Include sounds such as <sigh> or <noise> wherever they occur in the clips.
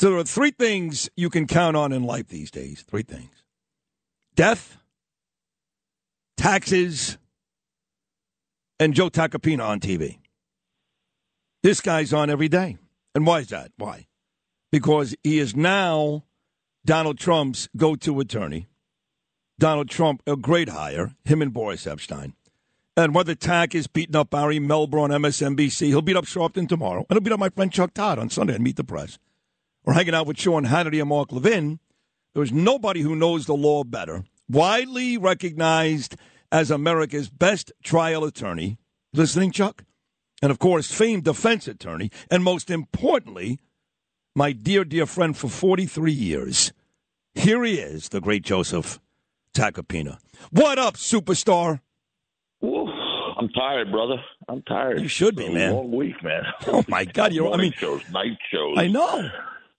So there are three things you can count on in life these days. Three things death, taxes, and Joe Tacopina on TV. This guy's on every day. And why is that? Why? Because he is now Donald Trump's go to attorney. Donald Trump, a great hire, him and Boris Epshteyn. And whether Tack is beating up Ari Melber on MSNBC, he'll beat up Sharpton tomorrow. And he'll beat up my friend Chuck Todd on Sunday and meet the press. Or hanging out with Sean Hannity and Mark Levin. There's nobody who knows the law better. Widely recognized as America's best trial attorney. Listening, Chuck? And of course, famed defense attorney. And most importantly, my dear, dear friend for 43 years. Here he is, the great Joseph Tacopina. What up, superstar? Oof, I'm tired, brother. I'm tired. You should be, man. Long week, man. Oh my God! You're. I mean, shows, night shows. I know.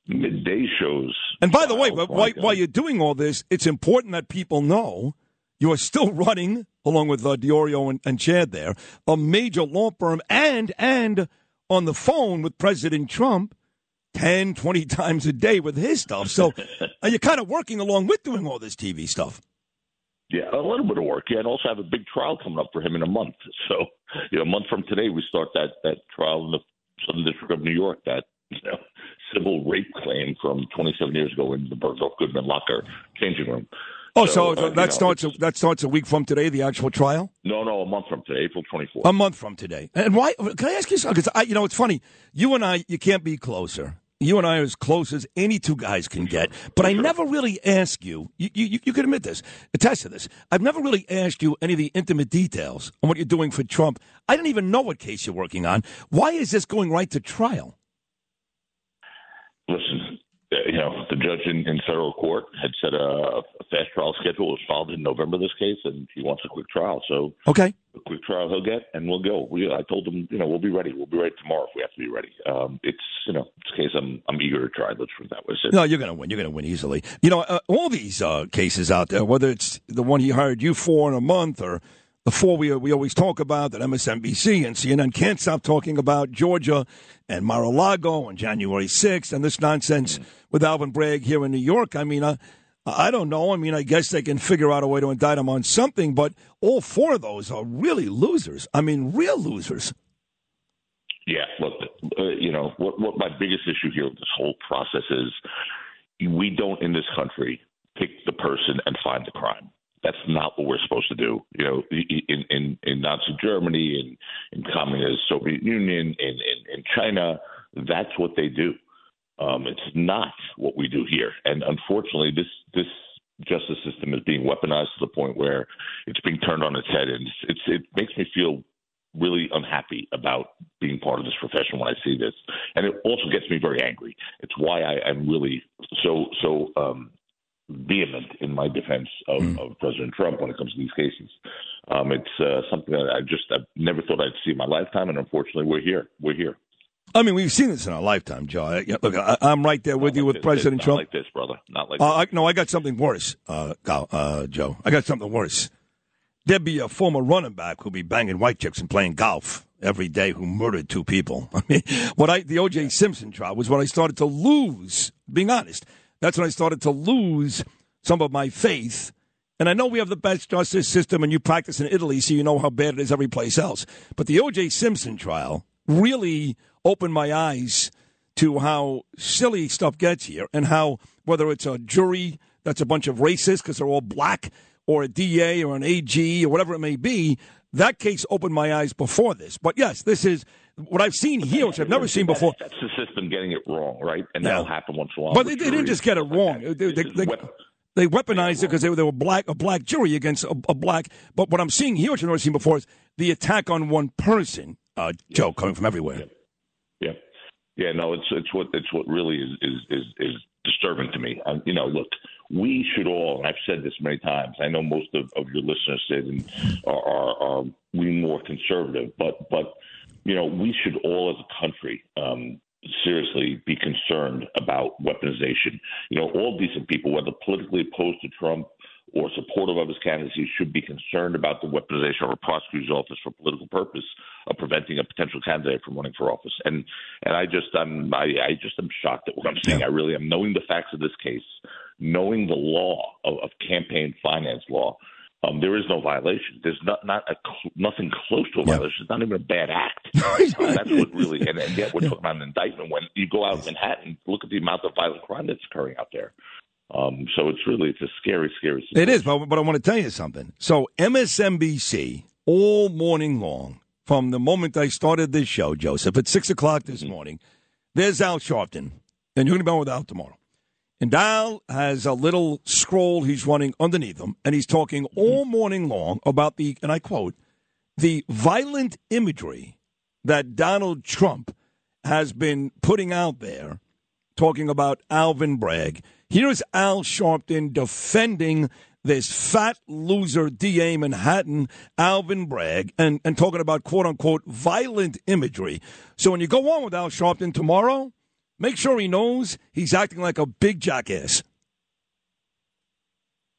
Midday shows. And by the way, but while, while you're doing all this, it's important that people know you are still <laughs> running, along with uh, DeOreo and, and Chad there, a major law firm and and on the phone with President Trump 10, <laughs> 20 times a day with his stuff. So <laughs> uh, you're kind of working along with doing all this TV stuff. Yeah, a little bit of work. Yeah, and also have a big trial coming up for him in a month. So, you know, a month from today, we start that that trial in the Southern District of New York. That you know, civil rape claim from 27 years ago in the Bergdorf Goodman locker changing room. Oh, so, uh, that starts a, that starts a week from today, the actual trial. No, no, a month from today, April 24th. A month from today. And why? Can I ask you something? Because you know, it's funny. You and I, you can't be closer. You and I are as close as any two guys can get. But I never really ask you. You, you, you can admit this, attest to this. I've never really asked you any of the intimate details on what you're doing for Trump. I didn't even know what case you're working on. Why is this going right to trial? Listen, uh, you know, the judge in, in federal court had said a, a fast trial schedule was filed in November this case, and he wants a quick trial. So Okay. a quick trial he'll get, and we'll go. We, I told him, you know, we'll be ready. We'll be ready tomorrow if we have to be ready. Um, it's, you know, it's a case I'm, I'm eager to try. Let's put it that way. No, you're going to win. You're going to win easily. You know, uh, all these uh, cases out there, whether it's the one he hired you for in a month or the four we we always talk about that MSNBC and CNN can't stop talking about Georgia and Mar-a-Lago on January 6th and this nonsense with Alvin Bragg here in New York. I mean, uh, I don't know. I mean, I guess they can figure out a way to indict him on something, but all four of those are really losers. I mean, real losers. Yeah, look, uh, you know what? What my biggest issue here with this whole process is, we don't in this country pick the person and find the crime. That's not what we're supposed to do. You know, in in, in Nazi Germany, in in communist Soviet Union, in, in in China, that's what they do. Um, it's not what we do here, and unfortunately, this this justice system is being weaponized to the point where it's being turned on its head, and it's, it's it makes me feel really unhappy about being part of this profession when I see this, and it also gets me very angry. It's why I, I'm really so so um, vehement in my defense of, of President Trump when it comes to these cases. Um, it's uh, something that I just I never thought I'd see in my lifetime, and unfortunately, we're here. We're here. I mean, we've seen this in our lifetime, Joe. Look, I, I'm right there with Not you like with this, President not Trump. like this, brother. Not like Uh, I, no, I got something worse, uh, uh, Joe. I got something worse. There'd be a former running back who'd be banging white chicks and playing golf every day who murdered two people. <laughs> I mean, what I the O.J. Simpson trial was when I started to lose. Being honest, that's when I started to lose some of my faith. And I know we have the best justice system, and you practice in Italy, so you know how bad it is every place else. But the O.J. Simpson trial really opened my eyes to how silly stuff gets here and how whether it's a jury that's a bunch of racists because they're all black or a DA or an AG or whatever it may be, that case opened my eyes before this. But yes, this is what I've seen here, which I've never seen before. That's the system getting it wrong, right? And that'll happen once in a while. But they, they didn't just get it wrong. like They, they, they, weapon- they weaponized it because they, were- they were black, a black jury against a, a black. But what I'm seeing here, which I've never seen before, is the attack on one person, uh, Joe, coming from everywhere. Yeah, yeah. No, it's it's what it's what really is is is, is disturbing to me. Um, you know, look, we should all. And I've said this many times. I know most of, of your listeners said and are, are are we more conservative, but but you know, we should all as a country. Um, seriously be concerned about weaponization. You know, all decent people, whether politically opposed to Trump or supportive of his candidacy, should be concerned about the weaponization of a prosecutor's office for political purpose of preventing a potential candidate from running for office. And and I just I'm I, I just am shocked at what I'm seeing. I really am knowing the facts of this case, knowing the law of, of campaign finance law. Um, there is no violation. There's not not a, nothing close to a violation. It's not even a bad act. <laughs> uh, that's what really, and, and yet we're talking about an indictment. When you go out in Manhattan, look at the amount of violent crime that's occurring out there. Um, so it's really it's a scary, scary. Situation. It is, but but I want to tell you something. So MSNBC all morning long, from the moment I started this show, Joseph, at six o'clock this mm-hmm. morning, there's Al Sharpton, and you're going to be on with Al tomorrow. And Al has a little scroll he's running underneath him, and he's talking mm-hmm. all morning long about the, and I quote, the violent imagery that Donald Trump has been putting out there, talking about Alvin Bragg. Here's Al Sharpton defending this fat loser DA Manhattan, Alvin Bragg, and, and talking about quote unquote violent imagery. So when you go on with Al Sharpton tomorrow, Make sure he knows he's acting like a big jackass.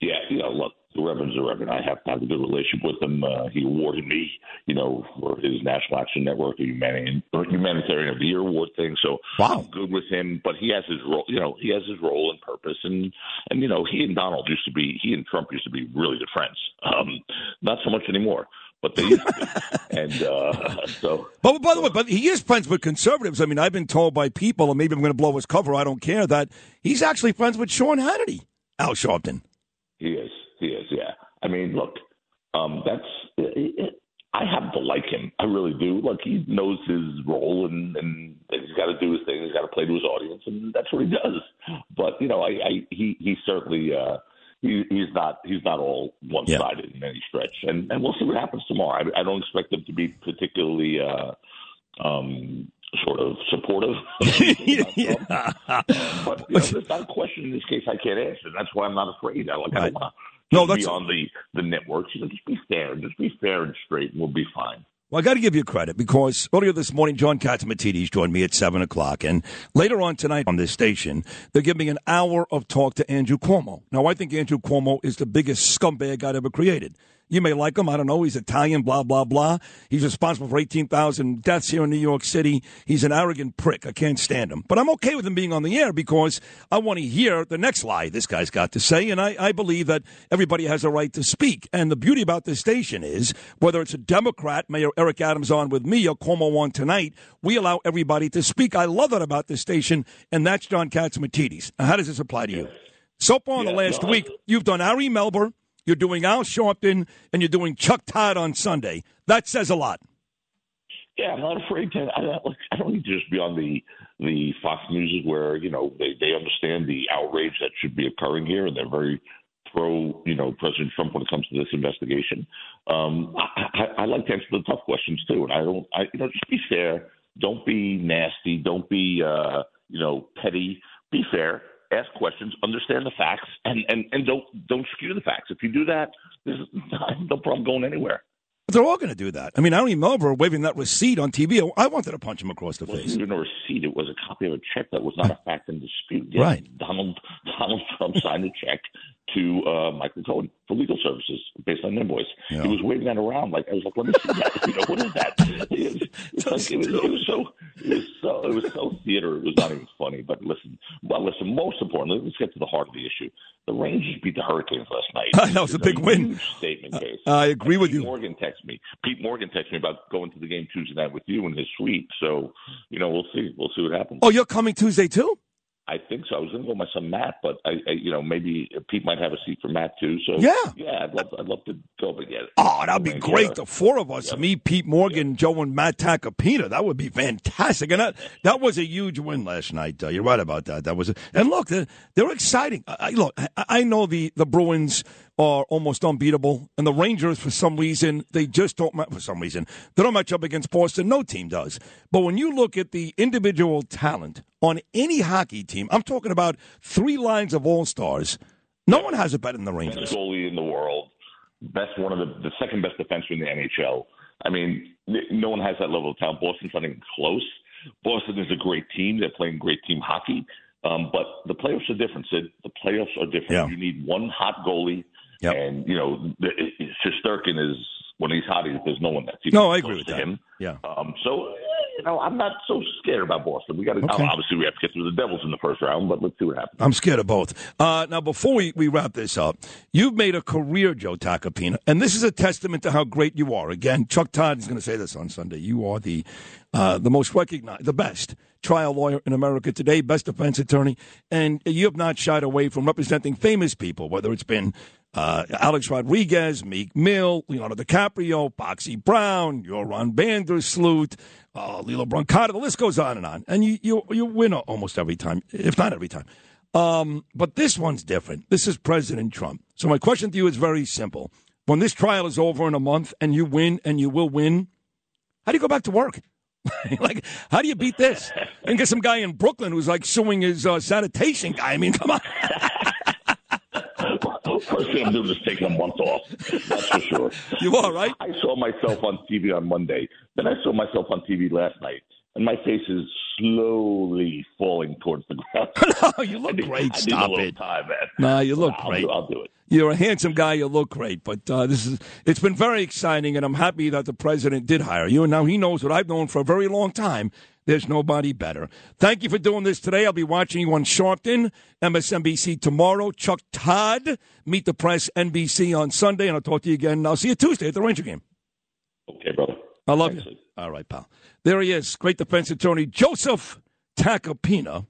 Yeah, you know, look, the Reverend's the Reverend. I have to have a good relationship with him. Uh, he awarded me, you know, for his National Action Network a humanitarian, humanitarian of the Year award thing. So wow. I'm good with him, but he has his role. You know, he has his role and purpose, and and you know, he and Donald used to be, he and Trump used to be really good friends. Um, not so much anymore but they used to. <laughs> and uh, so. But by the way, but he is friends with conservatives. I mean, I've been told by people, and maybe I'm going to blow his cover. I don't care that he's actually friends with Sean Hannity. Al Sharpton. He is. He is. Yeah. I mean, look, um, that's. It, it, I happen to like him. I really do. Look, he knows his role, and and he's got to do his thing. He's got to play to his audience, and that's what he does. But you know, I, I he he certainly. Uh, he, he's not he's not all one sided yeah. in any stretch, and and we'll see what happens tomorrow. I, I don't expect him to be particularly uh, um, sort of supportive. <laughs> <laughs> yeah. But you know, there's not a question in this case I can't answer. That's why I'm not afraid. I like right. I don't want to no, that's... be on the the networks. You know, just be fair, just be fair and straight, and we'll be fine. Well, I got to give you credit because earlier this morning, John Catsimatidis joined me at 7 o'clock. And later on tonight on this station, they're giving an hour of talk to Andrew Cuomo. Now, I think Andrew Cuomo is the biggest scumbag God ever created. You may like him. I don't know. He's Italian, blah, blah, blah. He's responsible for 18,000 deaths here in New York City. He's an arrogant prick. I can't stand him. But I'm okay with him being on the air because I want to hear the next lie this guy's got to say. And I, I believe that everybody has a right to speak. And the beauty about this station is whether it's a Democrat, Mayor Eric Adams on with me or Cuomo on tonight, we allow everybody to speak. I love that about this station. And that's John Catsimatidis. Now, how does this apply to you? So far in the last week, you've done Ari Melber, you're doing Al Sharpton, and you're doing Chuck Todd on Sunday. That says a lot. Yeah, I'm not afraid to. I don't, I don't need to just be on the the Fox News where you know they they understand the outrage that should be occurring here, and they're very pro you know President Trump when it comes to this investigation. Um, I, I, I like to answer the tough questions too, and I don't. I you know just be fair. Don't be nasty. Don't be uh, you know petty. Be fair ask questions, understand the facts, and, and, and don't don't skew the facts. If you do that, there's <laughs> no problem going anywhere. But they're all going to do that. I mean, I don't even know if waving that receipt on TV. I wanted to punch him across the well, face. It wasn't a receipt. It was a copy of a check that was not a fact in dispute. Yes, right. Donald <laughs> Donald Trump signed a check to uh, Michael Cohen for legal services based on an invoice. Yeah. He was waving that around like I was like, "Let me see that." you know, what is that? <laughs> It was, like, it, was, it was so it was so it was so theater. It was not even funny. But listen, well, listen. Most importantly, let's get to the heart of the issue. The Rangers beat the Hurricanes last night. <laughs> that was a big a win. statement case. Uh, I agree and with Pete you. Morgan texted me. Pete Morgan texted me about going to the game Tuesday night with you in his suite. So you know, we'll see. We'll see what happens. Oh, you're coming Tuesday too? I think so. I was going to go with my son Matt, but I, I, you know, maybe Pete might have a seat for Matt too. So yeah, yeah, I'd love, I'd love to go. But yeah, oh, that'd be great. The four of us, yep. me, Pete Morgan, yep. Joe, and Matt Tacopina. That would be fantastic. And that, that was a huge win last night. Uh, you're right about that. That was, a, and look, they're, they're exciting. I, look, I, I know the the Bruins are almost unbeatable. And the Rangers, for some reason, they just don't, for some reason, they don't match up against Boston. No team does. But when you look at the individual talent on any hockey team, I'm talking about three lines of all stars. No one has it better than the Rangers. Best goalie in the world, best one of the, the second best defenseman in the NHL. I mean, no one has that level of talent. Boston's not even close. Boston is a great team. They're playing great team hockey. Um, but the playoffs are different, Sid. The playoffs are different. Yeah. You need one hot goalie Yep. And you know, Shesterkin is when he's hot, there's no one that's even no. I agree with him. Yeah. Um, so you know, I'm not so scared about Boston. We got to Okay. obviously we have to get through the Devils in the first round, but let's see what happens. I'm scared of both. Uh, now, before we, we wrap this up, you've made a career, Joe Tacopina, and this is a testament to how great you are. Again, Chuck Todd is going to say this on Sunday. You are the uh, the most recognized, the best trial lawyer in America today, best defense attorney, and you have not shied away from representing famous people, whether it's been uh, Alex Rodriguez, Meek Mill, Leonardo DiCaprio, Foxy Brown, Joran van der Sloot, uh, Lillo Brancato. The list goes on and on. And you, you, you win almost every time, if not every time. Um, but this one's different. This is President Trump. So my question to you is very simple. When this trial is over in a month and you win and you will win, how do you go back to work? <laughs> like, how do you beat this? And get some guy in Brooklyn who's like suing his uh, sanitation guy. I mean, come on. <laughs> First thing I'm doing is taking a month off. That's for sure. <laughs> You are, right? I saw myself on TV on Monday. Then I saw myself on TV last night, and my face is slowly falling towards the ground. <laughs> no, you look I great. Need Stop it. Time, man. No, you look I'll great. Do, I'll do it. You're a handsome guy. You look great, but uh, this is it's been very exciting, and I'm happy that the president did hire you. And now he knows what I've known for a very long time. There's nobody better. Thank you for doing this today. I'll be watching you on Sharpton, MSNBC tomorrow. Chuck Todd, Meet the Press, NBC on Sunday, and I'll talk to you again. I'll see you Tuesday at the Ranger game. Okay, brother. I love Thanks, you. All right, pal. There he is, great defense attorney Joseph Tacopina.